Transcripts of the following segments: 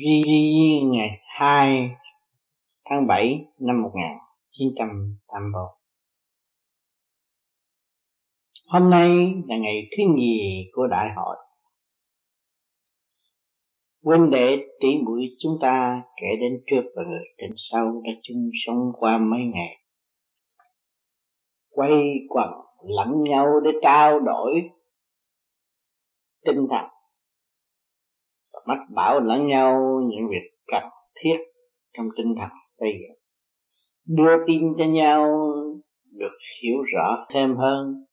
Ri ngày 2 tháng 7 năm 1981 Hôm nay là ngày thứ nhì của đại hội. Huynh đệ tỷ muội chúng ta kể đến trước và người trên sau đã chung sống qua mấy ngày. Quay quần lẫn nhau để trao đổi tinh thần mách bảo lẫn nhau những việc cần thiết trong tinh thần xây dựng. Đưa tin cho nhau, được hiểu rõ thêm hơn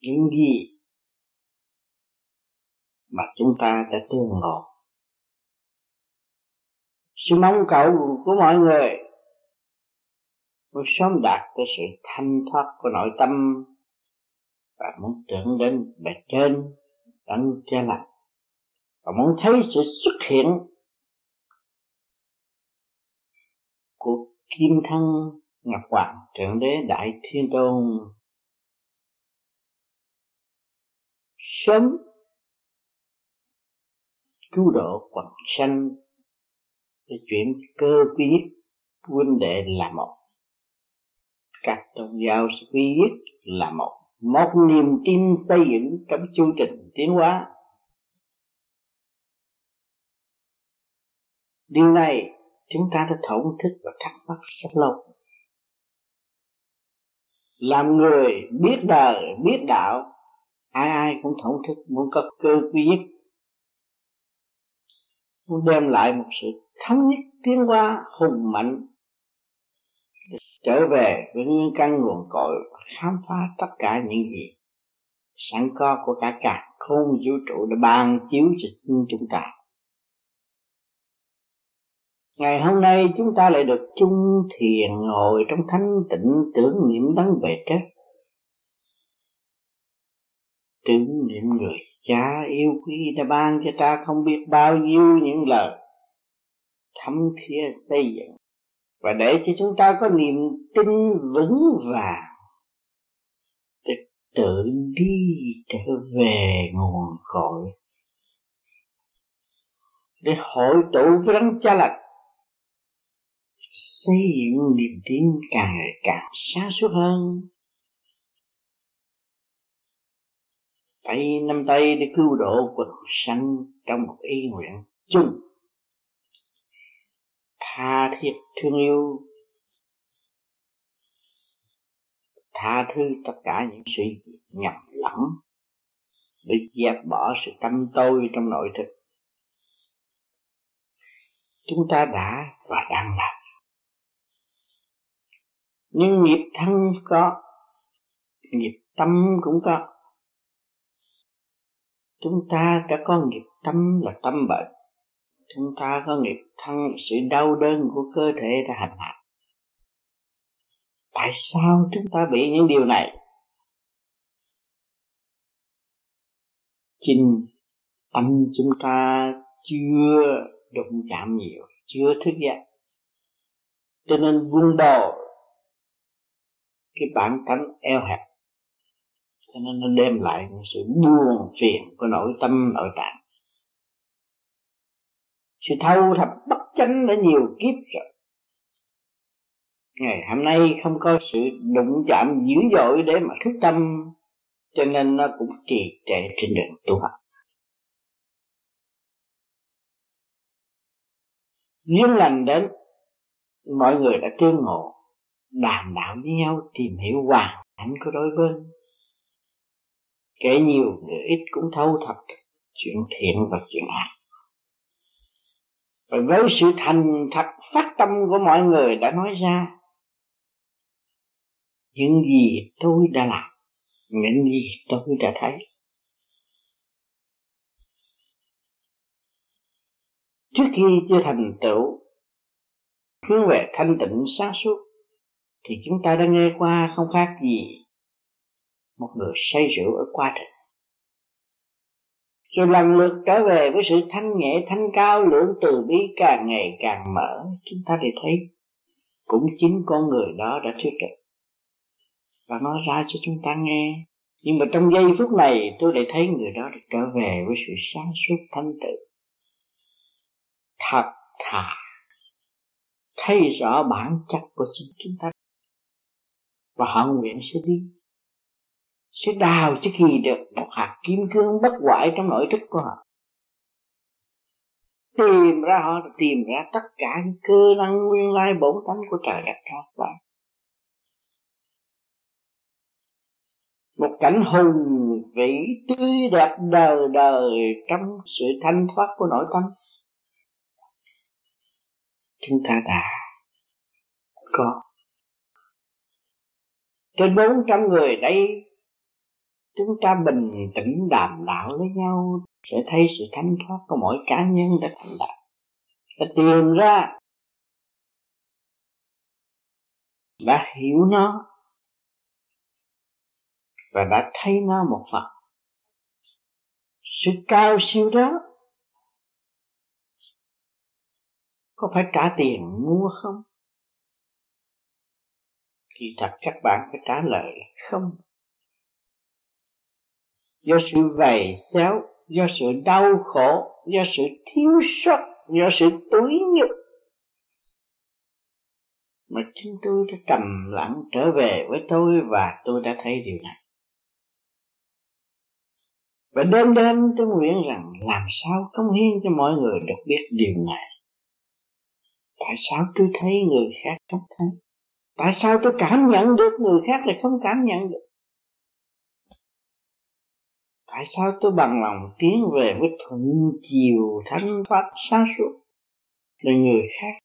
những gì mà chúng ta đã tương ngộ. Sự mong cầu của mọi người, muốn sớm đạt tới sự thanh thoát của nội tâm và muốn tưởng đến bề trên đấng cha lành và muốn thấy sự xuất hiện của kim thân ngọc hoàng, thượng đế đại thiên tôn. Sớm cứu độ quần sanh, để chuyển cơ quy nhất huynh đệ là một. Các tôn giáo sẽ quy nhất là một. Một niềm tin xây dựng trong chương trình tiến hóa. Điều này chúng ta đã thổn thức và thắc mắc rất lâu. Làm người biết đời, biết đạo, ai ai cũng thổn thức muốn có cơ quy nhất. Muốn đem lại một sự thống nhất tiến hóa hùng mạnh trở về với nguyên căn nguồn cội khám phá tất cả những gì sẵn có của cả cả không vũ trụ đã ban chiếu cho chúng ta Ngày hôm nay chúng ta lại được chung thiền ngồi trong thanh tịnh tưởng niệm đấng về chết. Tưởng niệm người cha yêu quý đã ban cho ta không biết bao nhiêu những lời thấm thía xây dựng và để cho chúng ta có niềm tin vững vàng, để tự đi trở về nguồn cội, để hội tụ với đấng cha lành xây dựng niềm tin càng ngày càng sáng suốt hơn. Tay, năm tay để cứu độ quần sanh trong một ý nguyện chung. Tha thiết thương yêu. Tha thứ tất cả những sự nhầm lẫn. Để dẹp bỏ sự tâm tôi trong nội thực. chúng ta đã và đang làm nhưng nghiệp thân có, nghiệp tâm cũng có. Chúng ta đã có nghiệp tâm là tâm bệnh. Chúng ta có nghiệp thân là sự đau đớn của cơ thể đã hành hạ. Tại sao chúng ta bị những điều này? Chính tâm chúng ta chưa đụng chạm nhiều, chưa thức giác cho nên vun bồi cái bản tánh eo hẹp. Cho nên nó đem lại một sự buồn phiền của nội tâm, nội tạng. Sự thâu thập bất chánh đã nhiều kiếp rồi. Ngày hôm nay không có sự đụng chạm dữ dội để mà thức tâm, cho nên nó cũng trì trệ trên đường tu học. Duyên lành đến, mọi người đã tương ngộ đàm đạo với nhau, tìm hiểu hoàn cảnh của đối bên kể nhiều người ít cũng thâu thật chuyện thiện và chuyện ác. Và với sự thành thật phát tâm của mọi người đã nói ra, những gì tôi đã làm, những gì tôi đã thấy. Trước khi chưa thành tựu, hướng về thanh tịnh sáng suốt thì chúng ta đã nghe qua không khác gì một người say rượu ở qua trình. Rồi lần lượt trở về với sự thanh nhẹ, thanh cao lượng từ bi càng ngày càng mở, chúng ta để thấy cũng chính con người đó đã thuyết trình và nói ra cho chúng ta nghe. Nhưng mà trong giây phút này, tôi lại thấy người đó được trở về với sự sáng suốt thanh tự thật thà, thấy rõ bản chất của chính chúng ta và họ nguyện sẽ đi, sẽ đào cho khi được một hạt kim cương bất hoại trong nội thức của họ. Tìm ra họ, tìm ra tất cả những cơ năng nguyên lai bổn tánh của trời đất khác và một cảnh hùng vĩ tươi đẹp đời đời trong sự thanh thoát của nội tâm. Chúng ta đã có trên bốn trăm người đây, chúng ta bình tĩnh đàm đạo với nhau, sẽ thấy sự thanh thoát của mỗi cá nhân đã thành đạt. Đã tìm ra đã hiểu nó và đã thấy nó một phần sự cao siêu đó có phải trả tiền mua không? Thì thật các bạn phải trả lời. Là không. Do sự vầy xéo do sự đau khổ do sự thiếu sót do sự túi nhục mà chính tôi đã trầm lặng trở về với tôi và tôi đã thấy điều này. Và đêm đêm tôi nguyện rằng làm sao công hiến cho mọi người được biết điều này. Tại sao tôi thấy người khác không thấy tại sao tôi cảm nhận được người khác lại không cảm nhận được? Tại sao tôi bằng lòng tiến về với thuận chiều thanh thoát sáng suốt để người khác?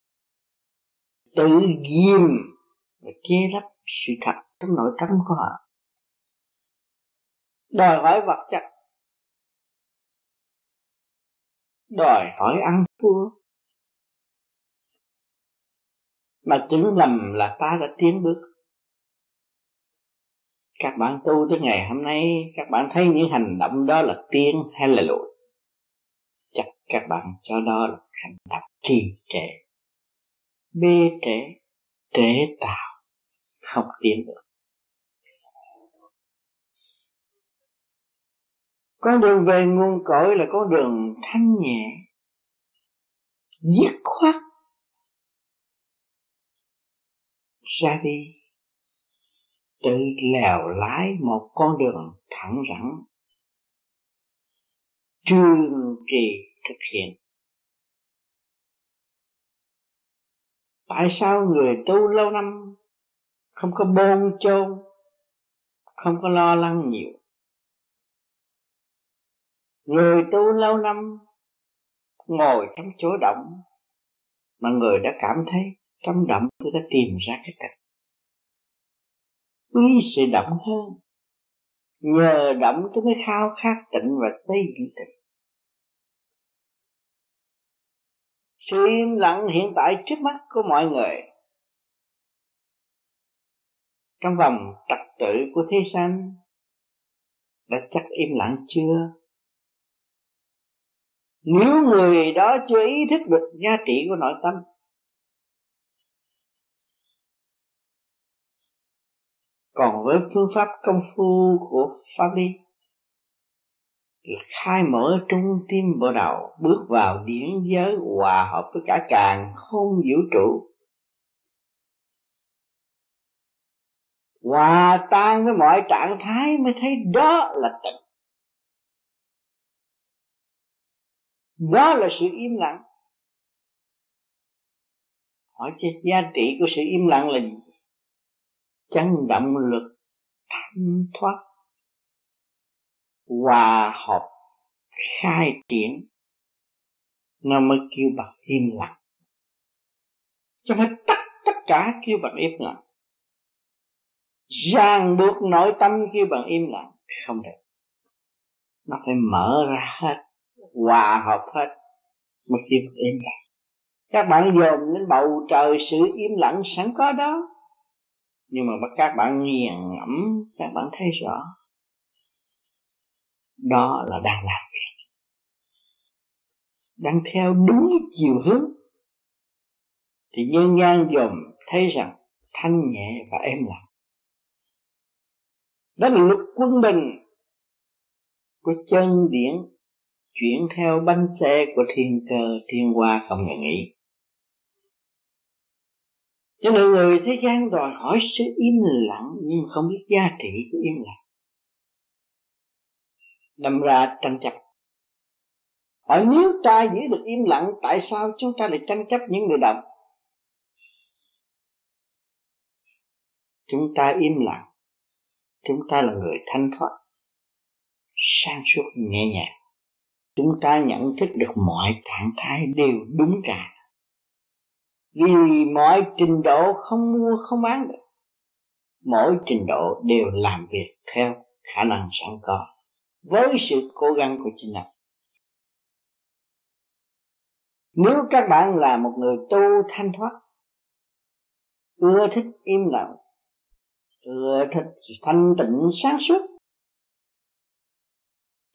Tự ghim và che lấp sự thật trong nội tâm của họ. Đòi hỏi vật chất. Đòi hỏi ăn thua mà chứng lầm là ta đã tiến bước. Các bạn tu tới ngày hôm nay, các bạn thấy những hành động đó là tiến hay là lùi chắc các bạn cho đó là hành động trì trệ, bê trễ trễ tạo không tiến được. Con đường về nguồn cội là con đường thanh nhẹ, dứt khoát ra đi. Tự lèo lái một con đường thẳng rắn. Trương trì thực hiện. Tại sao người tu lâu năm không có bôn chôn, không có lo lắng nhiều? Người tu lâu năm ngồi trong chỗ động mà người đã cảm thấy trong động tôi đã tìm ra cái cách. Quý sự động hơn, nhờ động tôi mới khao khát tịnh và xây dựng tịnh. Sự im lặng hiện tại trước mắt của mọi người. Trong vòng trật tự của thế gian, đã chắc im lặng chưa? Nếu người đó chưa ý thức được giá trị của nội tâm còn với phương pháp công phu của pháp lý là khai mở trung tim bộ đầu bước vào điển giới hòa hợp với cả càng không vũ trụ. Hòa tan với mọi trạng thái mới thấy đó là tịnh đó là sự im lặng. Hỏi cho giá trị của sự im lặng là gì? Chấn động lực, thanh thoát, hòa hợp, khai triển, nó mới kêu bằng im lặng. Chứ phải tất tất cả kêu bằng im lặng. Ràng buộc nội tâm kêu bằng im lặng, không được. Nó phải mở ra hết, hòa hợp hết, mới kêu bằng im lặng. Các bạn dồn đến bầu trời sự im lặng sẵn có đó nhưng mà các bạn nghiền ngẫm, các bạn thấy rõ. Đó là đang làm việc đang theo đúng chiều hướng. Thì nhân gian dòm thấy rằng thanh nhẹ và êm lặng. Đó là luật quân bình của chân điển chuyển theo bánh xe của thiên cơ, thiên hoa không ngừng nghỉ cho nên người thế gian đòi hỏi sự im lặng, nhưng không biết giá trị của im lặng. Đâm ra tranh chấp. Hỏi nếu ta giữ được im lặng, tại sao chúng ta lại tranh chấp những người động chúng ta im lặng. Chúng ta là người thanh thoát. Sang suốt nhẹ nhàng. Chúng ta nhận thức được mọi trạng thái đều đúng cả vì mọi trình độ không mua, không bán được. Mỗi trình độ đều làm việc theo khả năng sẵn có, với sự cố gắng của chính mình. Nếu các bạn là một người tu thanh thoát, ưa thích im lặng, ưa thích thanh tịnh sáng suốt,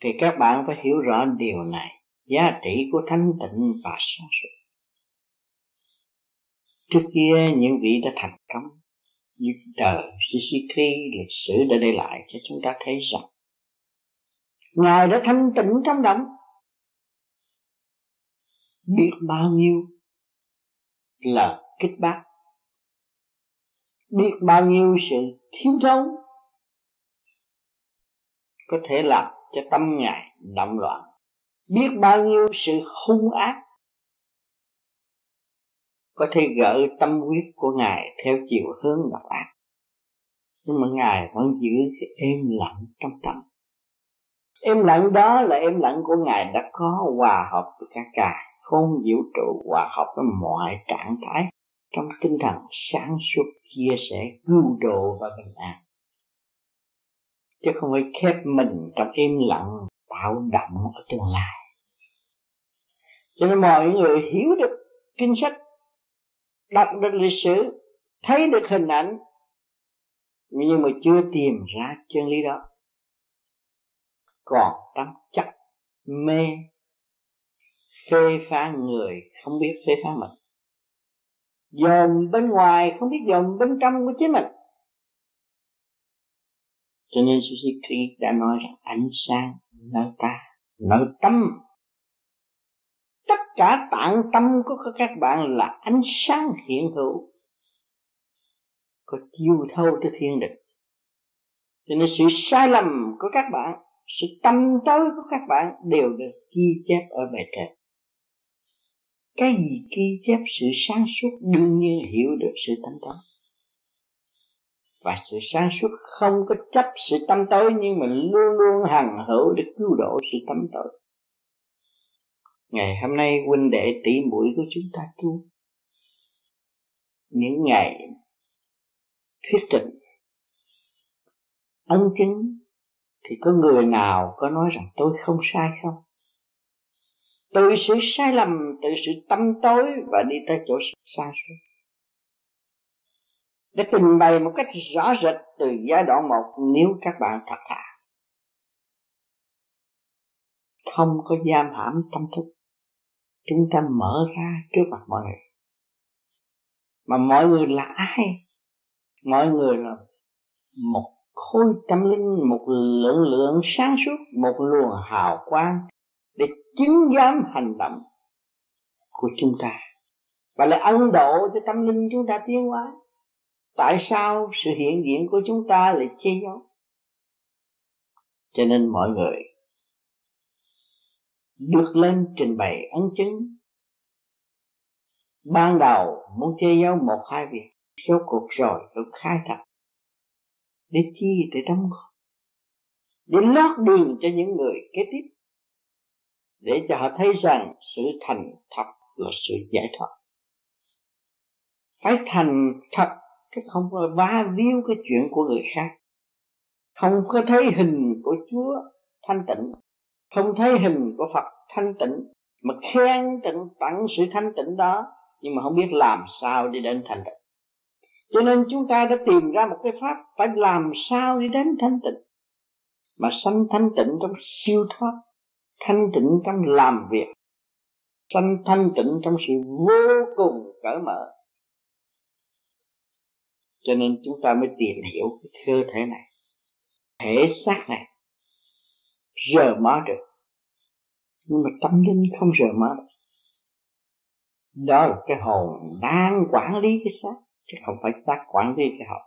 thì các bạn phải hiểu rõ điều này, giá trị của thanh tịnh và sáng suốt trước kia những vị đã thành công như đời Sisiki, lịch sử đã để lại cho chúng ta thấy rằng Ngài đã thanh tịnh trong động biết bao nhiêu là kích bác, biết bao nhiêu sự thiếu thốn, có thể làm cho tâm ngài động loạn. Biết bao nhiêu sự hung ác có thể gỡ tâm huyết của ngài theo chiều hướng độc ác. Nhưng mà ngài vẫn giữ cái êm lặng trong tâm. Êm lặng đó là êm lặng của ngài đã có hòa hợp với cả cả không vũ trụ hòa hợp với mọi trạng thái trong tinh thần sáng suốt, chia sẻ, cứu độ và bình an. Chứ không phải khép mình trong im lặng, tạo động ở tương lai. Cho nên mọi người hiểu được kinh sách đọc được lịch sử, thấy được hình ảnh, nhưng mà chưa tìm ra chân lý đó. Còn tâm chấp mê, phê phán người không biết phê phán mình. Dòm bên ngoài không biết dòm bên trong của chính mình. Cho nên Suzuki đã nói rằng, ánh sáng nơi ta, nơi tâm cả tạng tâm của các bạn là ánh sáng hiện hữu. Có chiêu thâu tới thiên địch, cho nên sự sai lầm của các bạn sự tâm tối của các bạn đều được ghi chép ở bề trên cái gì ghi chép sự sáng suốt đương nhiên hiểu được sự tâm tối. Và sự sáng suốt không có chấp sự tâm tối nhưng mà luôn luôn hằng hữu để cứu độ sự tâm tối ngày hôm nay huynh đệ tỷ muội của chúng ta tu những ngày thuyết trình, ân chứng thì có người nào có nói rằng tôi không sai không? Từ sự sai lầm từ sự tâm tối và đi tới chỗ xa suốt. Để trình bày một cách rõ rệt từ giai đoạn một, nếu các bạn thật thà. Không có giam hãm tâm thức chúng ta mở ra trước mặt mọi người. Mà mọi người là ai? Mọi người là một khối tâm linh, một lượng lượng sáng suốt, một luồng hào quang để chứng giám hành động của chúng ta. Và là ân độ cho tâm linh chúng ta tiến hóa. Tại sao sự hiện diện của chúng ta lại che giấu? Cho nên mọi người được lên trình bày ấn chứng. Ban đầu muốn che giấu một hai việc, số cuộc rồi được khai thật để chi để đóng góp, để lót đường cho những người kế tiếp, để cho họ thấy rằng sự thành thật là sự giải thoát. Phải thành thật, chứ không có va víu cái chuyện của người khác. Không có thấy hình của Chúa thanh tịnh không thấy hình của Phật thanh tịnh, mà khen tịnh tặng sự thanh tịnh đó, nhưng mà không biết làm sao đi đến thanh tịnh. Cho nên chúng ta đã tìm ra một cái pháp phải làm sao đi đến thanh tịnh. Mà sanh thanh tịnh trong siêu thoát, thanh tịnh trong làm việc, sanh thanh tịnh trong sự vô cùng cởi mở. Cho nên chúng ta mới tìm hiểu cái cơ thể này, thể xác này rờ má được. Nhưng mà tâm linh không rờ má được. Đó là cái hồn đang quản lý cái xác, chứ không phải xác quản lý cái hồn.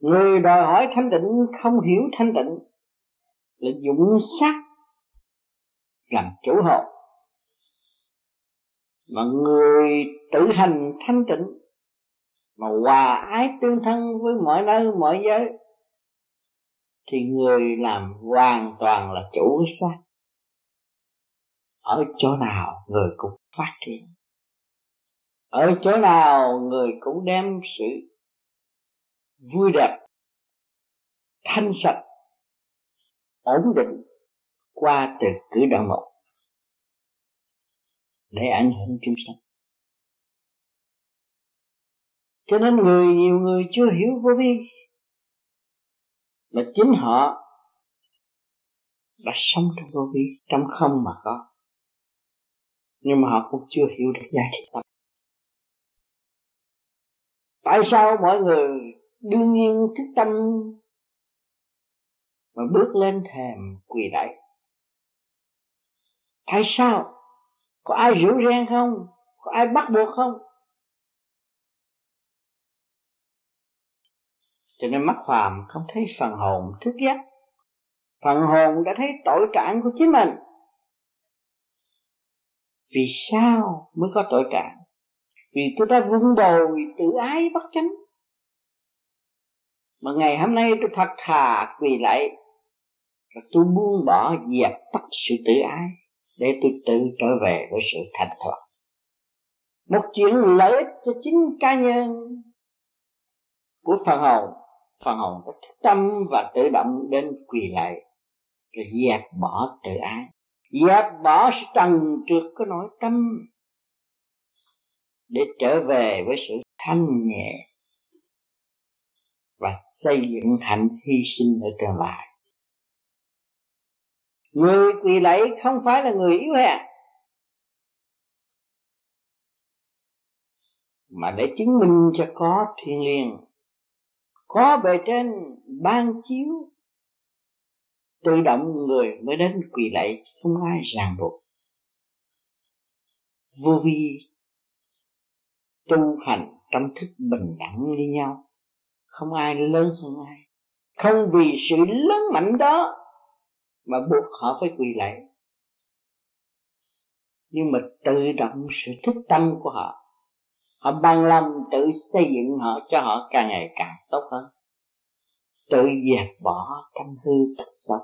Người đòi hỏi thanh tịnh, không hiểu thanh tịnh, là dụng xác làm chủ hồn. Mà người tự hành thanh tịnh, mà hòa ái tương thân với mọi nơi, mọi giới thì người làm hoàn toàn là chủ xác, ở chỗ nào người cũng phát triển. Ở chỗ nào người cũng đem sự vui đẹp, thanh sạch, ổn định qua từ cử động một để ảnh hưởng chúng sanh. Cho nên người nhiều người chưa hiểu vô vi là chính họ đã sống trong vô vi, trong không mà có. Nhưng mà họ cũng chưa hiểu được giá trị tâm tại sao mọi người đương nhiên thức tâm mà bước lên thềm quỳ lạy tại sao? Có ai rủ ren không? Có ai bắt buộc không? Cho nên mắt phàm không thấy phần hồn thức giác. Phần hồn đã thấy tội trạng của chính mình. Vì sao mới có tội trạng? Vì tôi đã vun bồi tự ái bất chánh. Mà ngày hôm nay tôi thật thà quỳ lại và tôi buông bỏ dẹp tắt sự tự ái để tôi tự trở về với sự thành thật. Một chuyện lợi ích cho chính cá nhân của phần hồn phần hồn có thức tâm và tự động đến quỳ lại rồi dẹp bỏ tự ái. Dẹp bỏ sự trần trượt cái nỗi tâm để trở về với sự thanh nhẹ và xây dựng hạnh hy sinh ở tương lai. Người quỳ lạy không phải là người yếu hèn, mà để chứng minh cho có thiên liêng có bề trên ban chiếu, tự động người mới đến quỳ lạy, không ai ràng buộc. Vô vi tu hành trong thức bình đẳng như nhau, không ai lớn hơn ai. Không vì sự lớn mạnh đó mà buộc họ phải quỳ lạy. Nhưng mà tự động sự thức tâm của họ họ bằng lòng tự xây dựng họ cho họ càng ngày càng tốt hơn. Tự dẹp bỏ tâm hư tật xấu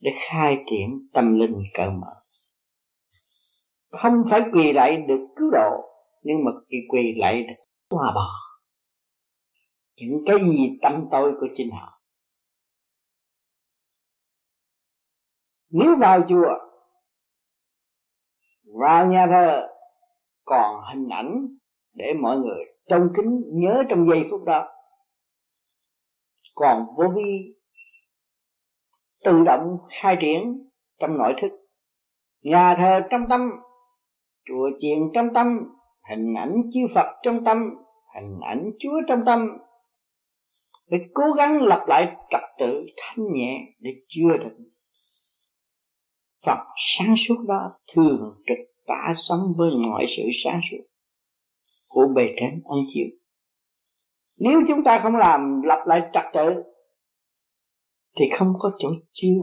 để khai triển tâm linh cởi mở. Không phải quỳ lại được cứu độ, nhưng mà khi quỳ lại được hòa bỏ. Những cái gì tâm tôi của chính họ. Nếu vào chùa, vào nhà thờ, còn hình ảnh để mọi người trong kính nhớ trong giây phút đó. Còn vô vi tự động khai triển trong nội thức. Nhà thờ trong tâm, chùa chiền trong tâm, hình ảnh chư Phật trong tâm, hình ảnh Chúa trong tâm. Phải cố gắng lập lại trật tự thanh nhẹ để chưa được Phật sáng suốt đó thường trực tả sống với mọi sự sáng suốt của bề trên ân chiếu. Nếu chúng ta không làm, lập lại trật tự, thì không có chỗ chứa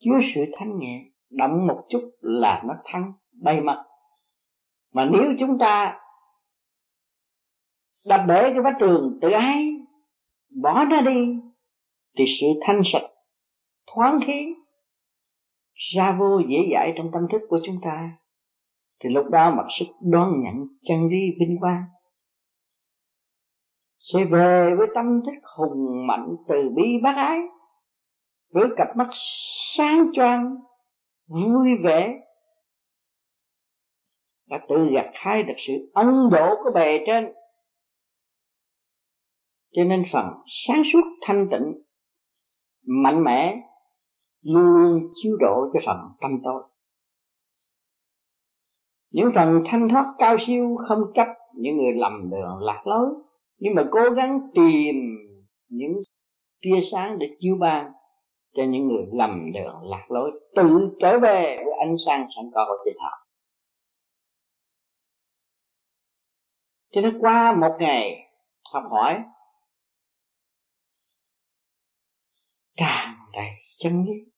chứa sự thanh nhẹ động một chút là nó thăng bay mặt. Mà nếu chúng ta đập bể cái vách tường tự ái, bỏ nó đi, thì sự thanh sạch, thoáng khí, ra vô dễ dãi trong tâm thức của chúng ta thì lúc đó mặc sức đón nhận chân lý vinh quang, sẽ về với tâm thức hùng mạnh từ bi bác ái, với cặp mắt sáng choang, vui vẻ, đã tự gặt khai được sự ân độ của bề trên. Cho nên phần sáng suốt thanh tịnh, mạnh mẽ, luôn luôn chiếu độ cho phần tâm tôi những phần thanh thoát cao siêu không chấp những người lầm đường lạc lối, nhưng mà cố gắng tìm những tia sáng để chiếu ban cho những người lầm đường lạc lối tự trở về với ánh sáng sẵn có của chính họ. Cho nên qua một ngày học hỏi, càng đầy chân lý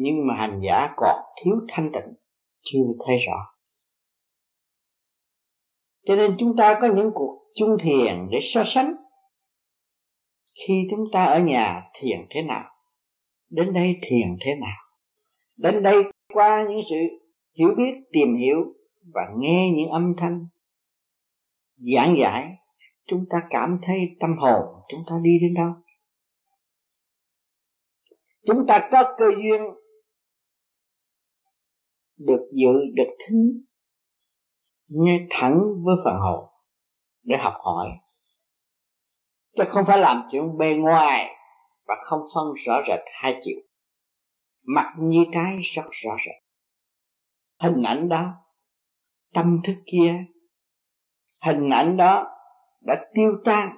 nhưng mà hành giả còn thiếu thanh tịnh, chưa thấy rõ. Cho nên chúng ta có những cuộc chung thiền để so sánh. Khi chúng ta ở nhà thiền thế nào? Đến đây thiền thế nào? Đến đây qua những sự hiểu biết, tìm hiểu và nghe những âm thanh giảng giải, chúng ta cảm thấy tâm hồn chúng ta đi đến đâu? Chúng ta có cơ duyên được dự được thính nghe thẳng với phần hồn để học hỏi. Chứ không phải làm chuyện bề ngoài và không phân rõ rệt hai chiều. Mặt như cái rất rõ rệt. Hình ảnh đó, tâm thức kia, hình ảnh đó đã tiêu tan.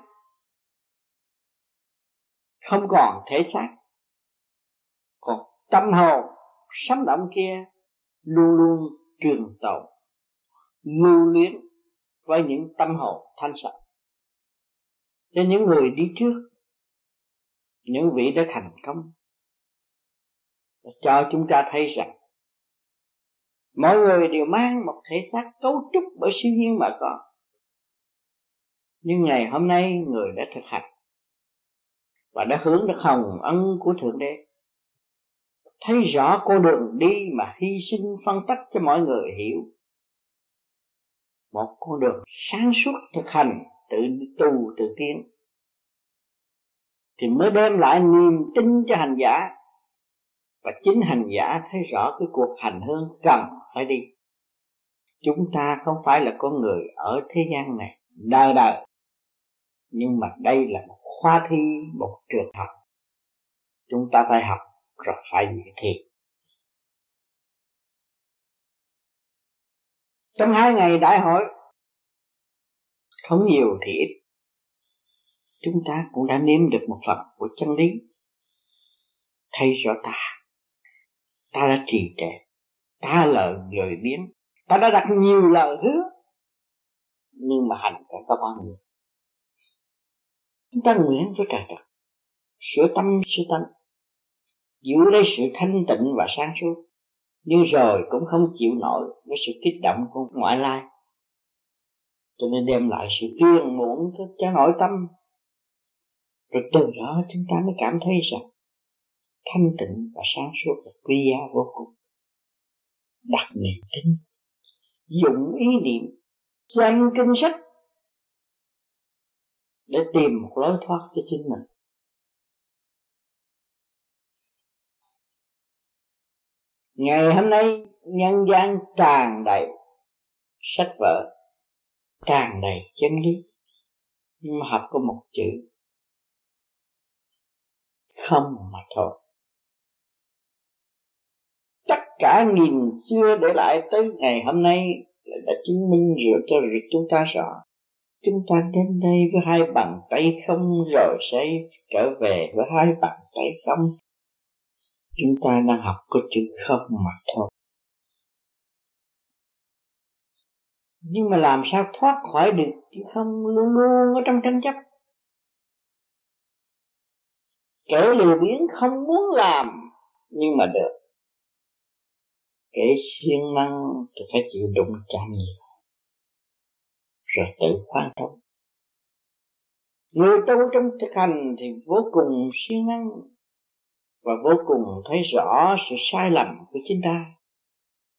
Không còn thể xác. Còn tâm hồn, sống động kia luôn luôn truyền tồn lưu luyến với những tâm hồn thanh sạch. Cho những người đi trước, những vị đã thành công cho chúng ta thấy rằng mọi người đều mang một thể xác cấu trúc bởi siêu nhiên mà có. Nhưng ngày hôm nay người đã thực hành và đã hướng được hồng ân của thượng đế thấy rõ con đường đi mà hy sinh phân tích cho mọi người hiểu. Một con đường sáng suốt thực hành, tự tu, tự tiến. Thì mới đem lại niềm tin cho hành giả. Và chính hành giả thấy rõ cái cuộc hành hương cần phải đi. Chúng ta không phải là con người ở thế gian này đời đời. Nhưng mà đây là một khoa thi, một trường học. Chúng ta phải học rồi phải dạy thiệt. Trong hai ngày đại hội, không nhiều thì ít. Chúng ta cũng đã nếm được một phần của chân lý. Thấy rõ ta ta đã trì trệ, ta lời người biến, ta đã đặt nhiều lời hứa, nhưng mà hành phải có bao nhiêu? Chúng ta nguyện với trời đất, sửa tâm sửa tâm giữ lấy sự thanh tịnh và sáng suốt, nhưng rồi cũng không chịu nổi với sự kích động của ngoại lai. Cho nên đem lại sự phiền muộn cho nội tâm. Rồi từ đó chúng ta mới cảm thấy rằng thanh tịnh và sáng suốt là quý giá vô cùng. Đặt niềm tin dụng ý niệm, xem kinh sách để tìm một lối thoát cho chính mình. Ngày hôm nay nhân gian tràn đầy sách vở, tràn đầy chân lý, nhưng mà học có một chữ. Không mà thôi. Tất cả nghìn xưa để lại tới ngày hôm nay đã chứng minh rửa cho việc chúng ta rõ. Chúng ta đến đây với hai bàn tay không, rồi sẽ trở về với hai bàn tay không? Chúng ta đang học có chữ không mà thôi. Nhưng mà làm sao thoát khỏi được chứ không luôn luôn ở trong tranh chấp? Kẻ lười biếng không muốn làm, nhưng mà được. Kẻ siêng năng, thì phải chịu đụng chạm nhiều. Rồi tự khoan thông người tu trong thực hành thì vô cùng siêng năng và vô cùng thấy rõ sự sai lầm của chính ta.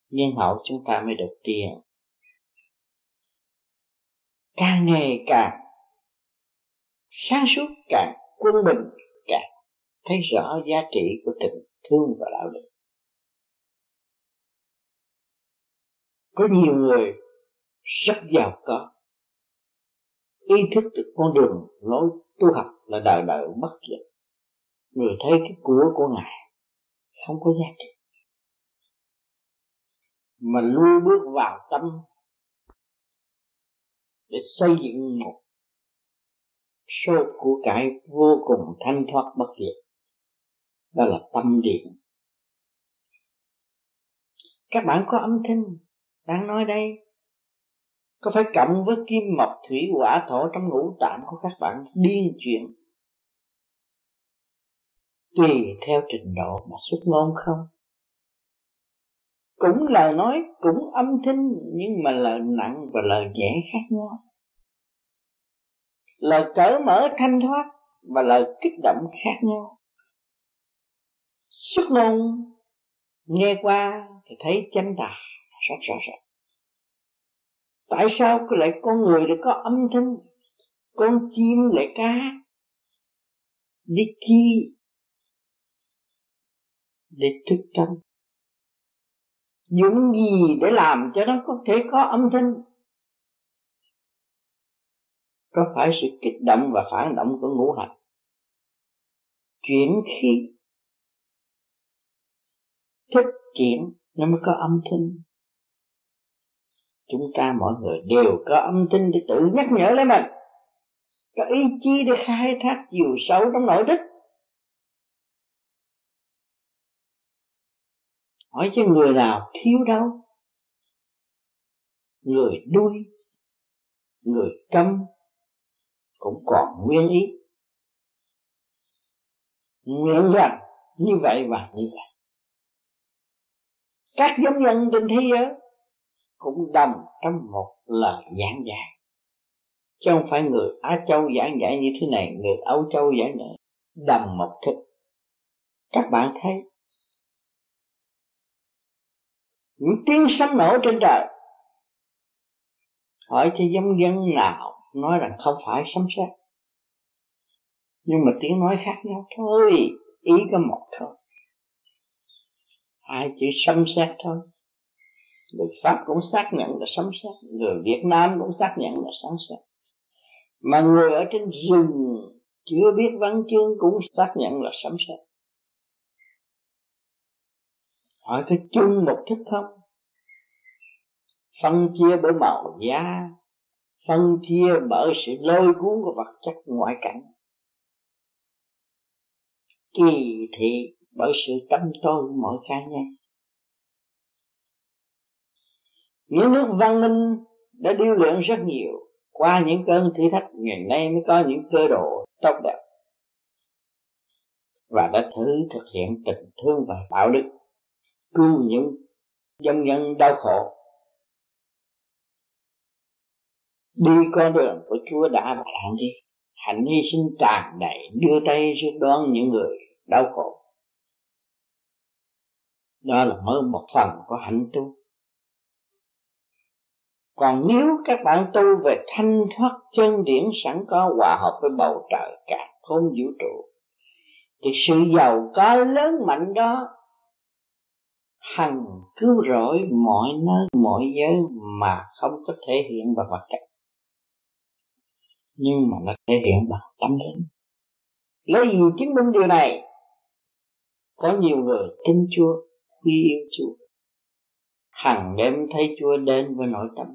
Nhân hậu chúng ta mới được tiền càng ngày càng sáng suốt, càng quân bình, càng thấy rõ giá trị của tình thương và đạo đức. Có nhiều người rất giàu có, ý thức được con đường lối tu học là đời đời bất diệt người thấy cái của của ngài, không có giá trị. Mà lui bước vào tâm để xây dựng một số của cải vô cùng thanh thoát bất diệt. Đó là tâm điện. Các bạn có âm thanh đang nói đây? Có phải cộng với kim mộc thủy hỏa thổ trong ngũ tạng của các bạn điên chuyện tùy theo trình độ mà xuất ngôn không? Cũng lời nói, cũng âm thanh, nhưng mà lời nặng và lời nhẹ khác nhau. Lời cởi mở thanh thoát và lời kích động khác nhau. Xuất ngôn, nghe qua thì thấy chân tà rất rõ ràng. Tại sao cứ lại con người lại có âm thanh, con chim lại cá? Đi chi để thức tâm. Dùng gì để làm cho nó có thể có âm thanh? Có phải sự kích động và phản động của ngũ hành? Chuyển khí thức chuyển, nó mới có âm thanh. Chúng ta mọi người đều có âm thanh để tự nhắc nhở lấy mình. Có ý chí để khai thác chiều sâu trong nội thức. Hỏi cho người nào thiếu đâu. Người đuôi người câm cũng còn nguyên ý. Nguyện rằng như vậy và như vậy. Các giống nhân trên thế giới cũng đồng trong một lời giảng dạy. Chứ không phải người Á Châu giảng dạy như thế này, người Âu Châu giảng dạy, đồng một thức các bạn thấy những tiếng sấm nổ trên trời. Hỏi cho giống dân nào, nói rằng không phải sấm sét. Nhưng mà tiếng nói khác nhau thôi, ý có một thôi. Hai chữ sấm sét thôi. Người pháp cũng xác nhận là sấm sét, người việt nam cũng xác nhận là sấm sét. Mà người ở trên rừng, chưa biết văn chương cũng xác nhận là sấm sét hỏi có chung một thức không? Phân chia bởi màu da, phân chia bởi sự lôi cuốn của vật chất ngoại cảnh. Kỳ thị bởi sự tâm tôi của mỗi cá nhân những nước văn minh đã điêu luyện rất nhiều. Qua những cơn thử thách, ngày nay mới có những cơ độ tốt đẹp. Và đã thử thực hiện tình thương và đạo đức cứu những dân nhân đau khổ. Đi con đường của Chúa đã và đang đi. Hạnh hy sinh tràn đầy, đưa tay giúp đón những người đau khổ. Đó là mới một phần của hạnh tu. Còn nếu các bạn tu về thanh thoát chân điển sẵn có hòa hợp với bầu trời, cả khôn vũ trụ, thì sự giàu có lớn mạnh đó hằng cứu rỗi mọi nơi, mọi giới mà không có thể hiện bằng vật chất. Nhưng mà nó thể hiện bằng tâm linh. Lấy gì chứng minh điều này? Có nhiều người tin chúa, quy yêu chúa. Hằng đêm thấy chúa đến với nội tâm.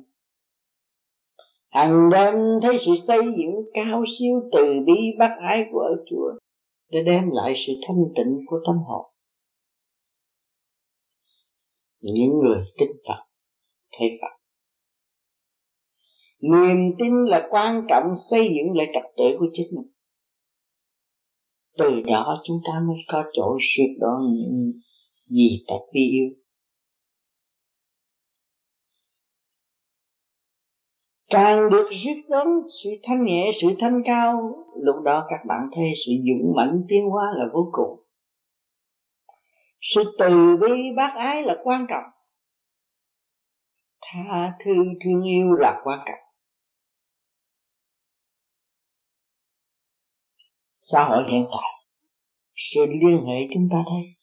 Hằng đêm thấy sự xây dựng cao siêu từ bi bác ái của chúa, để đem lại sự thanh tịnh của tâm hồn những người kính Phật thấy Phật niềm tin là quan trọng xây dựng lại trật tự của chính mình. Từ đó chúng ta mới có chỗ sụp đoán những gì ta quy yêu. Càng được rước đón sự thanh nhẹ, sự thanh cao, lúc đó các bạn thấy sự dũng mãnh tiến hóa là vô cùng sự từ bi bác ái là quan trọng. Tha thứ thương yêu là quan trọng. Xã hội hiện tại, sự liên hệ chúng ta thấy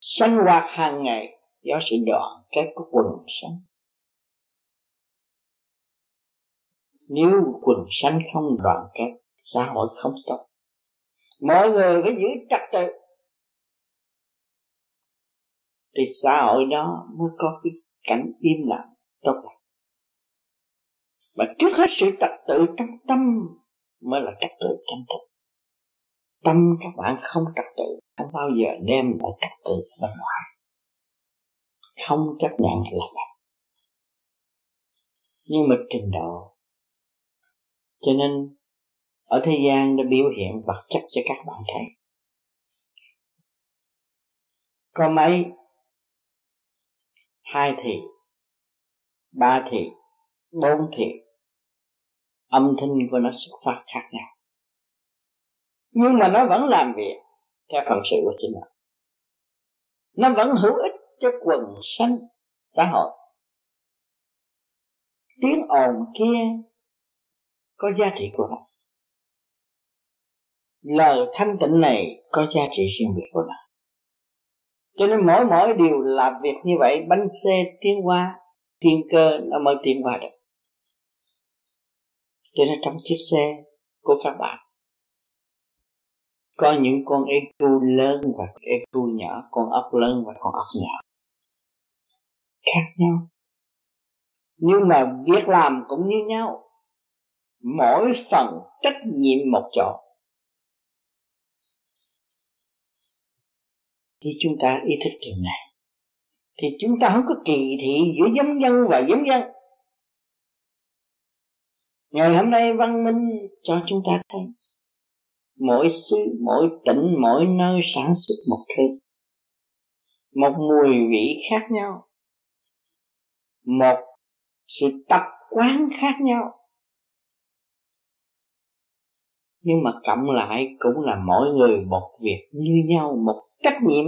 sinh hoạt hàng ngày do sự đoạn kết của quần sanh. Nếu quần sanh không đoàn kết, xã hội không tốt. Mọi người phải giữ trật tự thì xã hội đó mới có cái cảnh im lặng, tốt lành. Và trước hết sự trật tự trong tâm mới là trật tự chân thực. Tâm các bạn không trật tự, không bao giờ đem lại trật tự bên ngoài. Không chấp nhận là vậy nhưng mà trình độ, cho nên ở thế gian đã biểu hiện vật chất cho các bạn thấy. Có mấy hai thì ba thì bốn thì âm thanh của nó xuất phát khác nhau. Nhưng mà nó vẫn làm việc theo phần sự của chính nó nó vẫn hữu ích cho quần sanh xã hội. Tiếng ồn kia có giá trị của nó. Lời thanh tịnh này có giá trị riêng biệt của nó cho nên mỗi mỗi điều làm việc như vậy, bánh xe tiến qua thiên cơ, nó mới tiến qua được. Cho nên trong chiếc xe của các bạn, có những con EQ lớn và EQ nhỏ, con ốc lớn và con ốc nhỏ. Khác nhau. Nhưng mà việc làm cũng như nhau. Mỗi phần trách nhiệm một chỗ. Thì chúng ta ý thức điều này. Thì chúng ta không có kỳ thị giữa giống dân và giống dân. Ngày hôm nay văn minh cho chúng ta thấy, mỗi xứ, mỗi tỉnh, mỗi nơi sản xuất một thứ, một mùi vị khác nhau, một sự tập quán khác nhau. Nhưng mà cộng lại cũng là mỗi người một việc như nhau, một trách nhiệm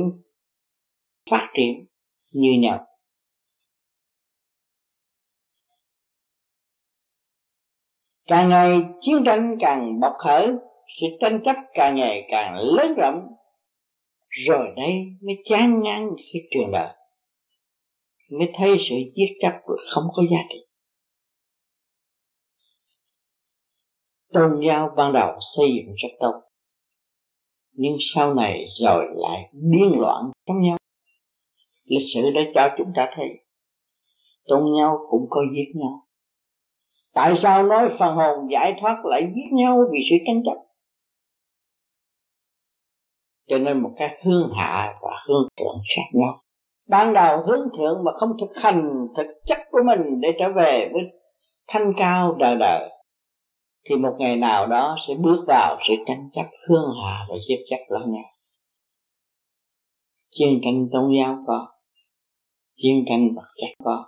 phát triển như nhau. Càng ngày chiến tranh càng bộc khởi, sự tranh chấp càng ngày càng lớn rộng, rồi đây mới chán ngán khi trường đời, mới thấy sự giết chấp không có giá trị. Tôn giáo ban đầu xây dựng rất tốt nhưng sau này rồi lại điên loạn trong nhau. Lịch sử đã cho chúng ta thấy tôn nhau cũng có giết nhau. Tại sao nói phần hồn giải thoát lại giết nhau vì sự tranh chấp? Cho nên một cái hương hạ và hương thượng khác nhau. Ban đầu hướng thượng mà không thực hành thực chất của mình để trở về với thanh cao đời đời thì một ngày nào đó sẽ bước vào sự tranh chấp hương hà và giết chấp lẫn nhau. Chiến tranh tôn giáo có chiến tranh vật chất có.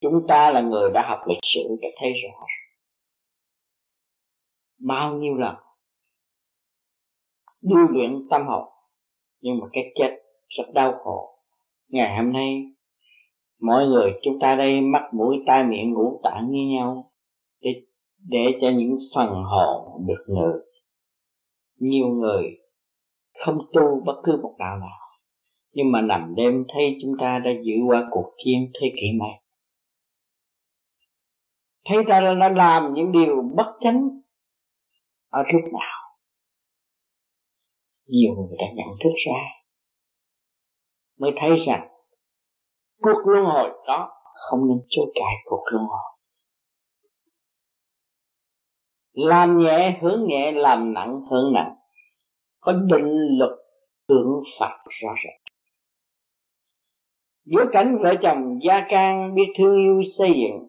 Chúng ta là người đã học lịch sử đã thấy rõ. Bao nhiêu lần tu luyện tâm học nhưng mà cái chết rất đau khổ. Ngày hôm nay, mọi người chúng ta đây mắt mũi tai miệng ngũ tạng như nhau để để cho những phần hồn được ngự. Nhiều người không tu bất cứ một đạo nào, nhưng mà nằm đêm thấy chúng ta đã giữ qua cuộc chiến thế kỷ này. Thấy ta đã làm những điều bất chánh ở lúc nào. Nhiều người đã nhận thức ra, mới thấy rằng cuộc luân hồi đó không nên chối cãi cuộc luân hồi làm nhẹ hưởng nhẹ, làm nặng hưởng nặng. Có định luật tưởng phạt rõ rệt giữa cảnh vợ chồng gia can biết thương yêu xây dựng,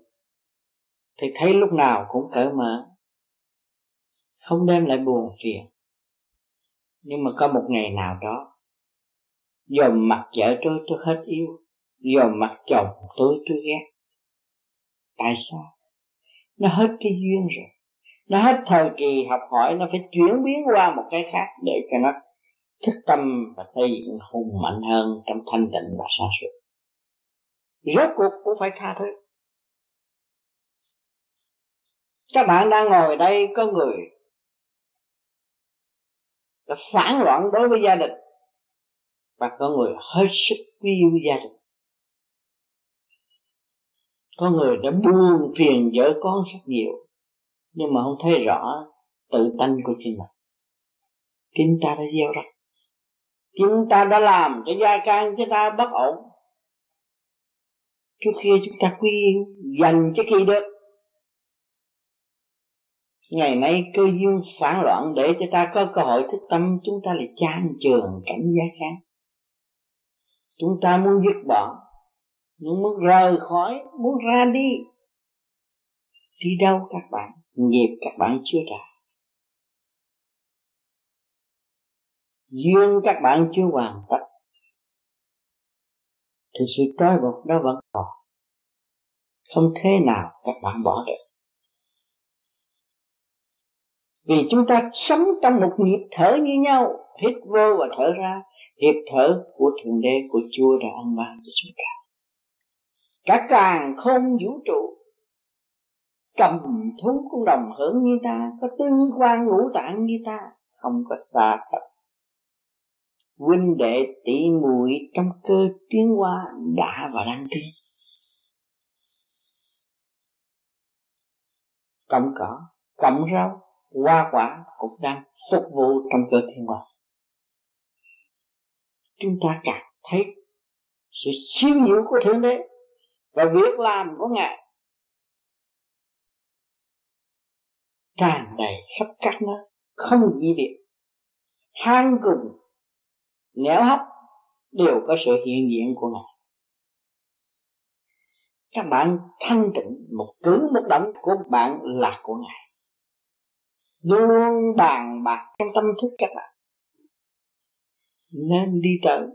thì thấy lúc nào cũng cởi mở. Không đem lại buồn phiền. Nhưng mà có một ngày nào đó dòm mặt vợ tôi tôi hết yêu dòm mặt chồng tôi tôi ghét. Tại sao? Nó hết cái duyên rồi nó hết thời kỳ học hỏi, nó phải chuyển biến qua một cái khác để cho nó thức tâm và xây dựng hùng mạnh hơn trong thanh tịnh và sáng suốt. Rốt cuộc cũng phải tha thứ. Các bạn đang ngồi đây, có người đã phản loạn đối với gia đình và có người hết sức quý yêu gia đình. Có người đã buông phiền vợ con rất nhiều nhưng mà không thấy rõ tự tánh của chính mình. Chính ta đã gieo rắc. Chúng ta đã làm cho gia can chúng ta bất ổn. Trước kia chúng ta quy yên dành cho khi được. Ngày nay cơ duyên phản loạn để cho ta có cơ hội thức tâm, chúng ta lại chan trường cảnh gia can. Chúng ta muốn dứt bỏ muốn rời khỏi, muốn ra đi. Đi đâu các bạn? Nghiệp các bạn chưa trả duyên các bạn chưa hoàn tất. Thì sự trói buộc đó vẫn còn. Không thế nào các bạn bỏ được. Vì chúng ta sống trong một nhịp thở như nhau, hít vô và thở ra. Hiệp thở của thượng đế, của chúa đã ăn ban cho chúng ta. Cả càng không vũ trụ cầm thú cũng đồng hưởng như ta, có tư quan ngũ tạng như ta, không có xa cách huynh đệ tỷ muội trong cơ tiến hóa đã và đang tiến cộng cỏ cộng rau, hoa quả cũng đang phục vụ trong cơ thiên hóa. Chúng ta càng thấy sự siêu nhiễu của thượng đế và việc làm của ngài tràn đầy khắp các nơi không gì biệt hang cùng nẻo hấp đều có sự hiện diện của ngài. Các bạn thanh tịnh một cử một động của bạn là của ngài. Luôn bàn bạc trong tâm thức các bạn. Nên đi tới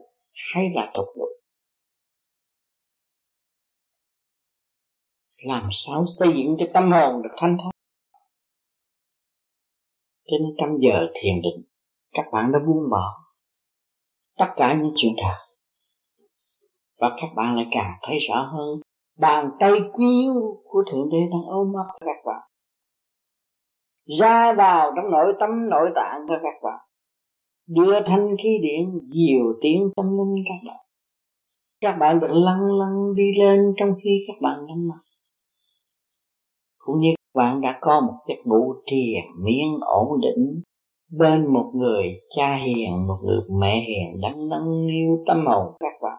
hay là tục lụi làm sao xây dựng cho tâm hồn được thanh thản? Trên trăm giờ thiền định, các bạn đã buông bỏ tất cả những chuyện đời và các bạn lại càng thấy rõ hơn bàn tay quý yêu của thượng đế đang ôm ấp các bạn. Ra vào trong nội tâm, nội tạng của các bạn. Đưa thanh khí điện diều tiếng tâm linh các bạn. Các bạn được lăn lăn đi lên trong khi các bạn nhắm mắt cũng như bạn đã có một giấc ngủ triền miên ổn định. Bên một người cha hiền, một người mẹ hiền đang nâng niu tâm hồn các bạn.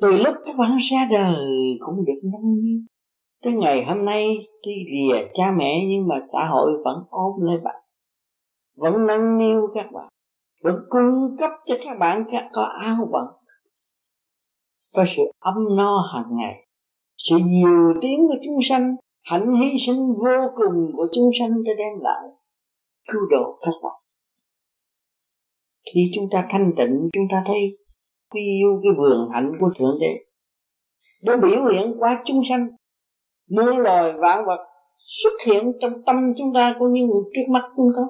Từ lúc các bạn ra đời cũng được nâng niu. Tới ngày hôm nay, tuy rìa cha mẹ nhưng mà xã hội vẫn ôm lấy bạn. Vẫn nâng niu các bạn. Vẫn cung cấp cho các bạn các có áo bận. Có sự ấm no hàng ngày. Sự nhiều tiếng của chúng sanh hạnh hy sinh vô cùng của chúng sanh cho đem lại cứu độ các bạn khi chúng ta thanh tịnh, chúng ta thấy quy yêu cái vườn hạnh của thượng đế nó biểu hiện qua chúng sanh. Muôn loài vạn vật xuất hiện trong tâm chúng ta cũng như trước mắt chúng ta.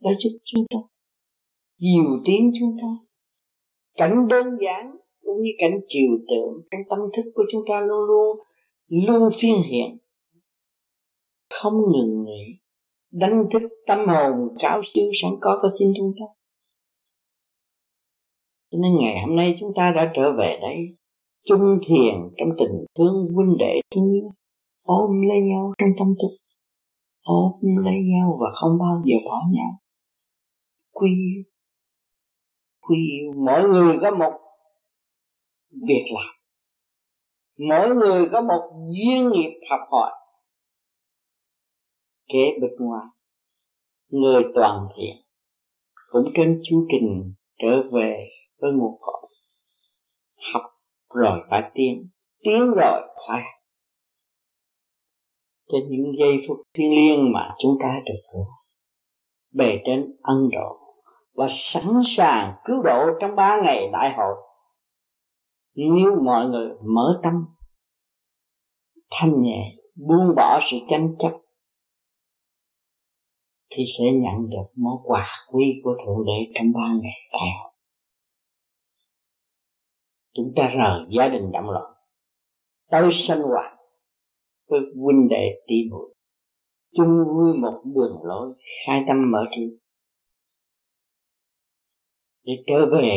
Đã giúp chúng ta. Nhiều tiếng chúng ta, cảnh đơn giản cũng như cảnh chiều tượng trong tâm thức của chúng ta luôn luôn luôn phiên hiện. Không ngừng nghỉ. Đánh thức tâm hồn cao siêu sẵn có của chính chúng ta. Cho nên ngày hôm nay chúng ta đã trở về đây, chung thiền trong tình thương huynh đệ thương yêu, ôm lấy nhau trong tâm thức, ôm lấy nhau và không bao giờ bỏ nhau. Quy quy mỗi người có một việc làm mỗi người có một duyên nghiệp học hỏi, kế bên ngoài, người toàn thiện. Cũng trên chu trình trở về với nguồn cội. Học rồi phải tiến tiến rồi phải cho những giây phút thiêng liêng mà chúng ta được hưởng bề trên ân độ và sẵn sàng cứu độ trong ba ngày đại hội nếu mọi người mở tâm, thanh nhẹ, buông bỏ sự tranh chấp, thì sẽ nhận được món quà quý của thượng đế trong ba ngày theo chúng ta rời gia đình động loạn, tới sanh hoạt với huynh đệ tỷ muội. Chung vui một đường lối khai tâm mở trí, để trở về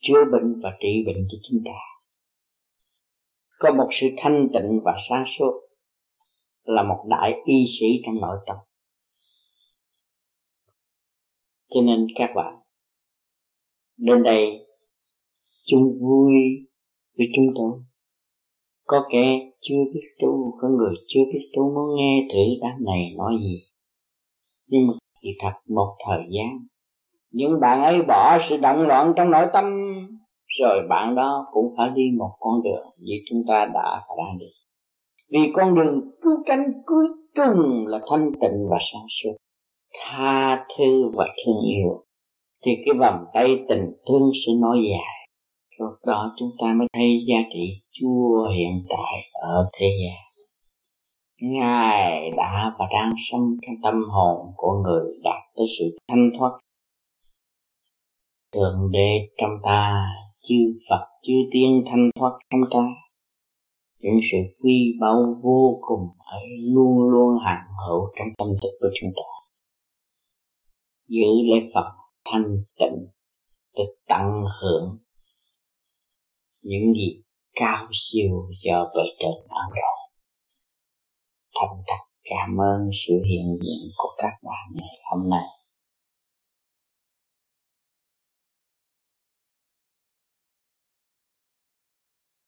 chữa bệnh và trị bệnh cho chúng ta. Có một sự thanh tịnh và sáng suốt là một đại y sĩ trong nội tâm. Cho nên các bạn, đến đây chung vui với chúng tôi. Có kẻ chưa biết tu, có người chưa biết tu muốn nghe thử đám này nói gì. Nhưng mà thì thật một thời gian những bạn ấy bỏ sự động loạn trong nội tâm, rồi bạn đó cũng phải đi một con đường như chúng ta đã và đang đi. Vì con đường cứu cánh cuối cùng là thanh tịnh và sáng suốt, tha thứ và thương yêu. Thì cái vòng tay tình thương sẽ nói dài. Lúc đó chúng ta mới thấy giá trị Chúa hiện tại ở thế gian. Ngài đã và đang sống trong tâm hồn của người đạt tới sự thanh thoát Thượng Đế trong ta, chư Phật chư tiên thanh thoát trong ta. Những sự quy báu vô cùng ấy luôn luôn hạnh hữu trong tâm thức của chúng ta. Giữ lấy Phật thanh tịnh để tận hưởng những gì cao siêu do bề trên ban đầu. Thành thật cảm ơn sự hiện diện của các bạn ngày hôm nay.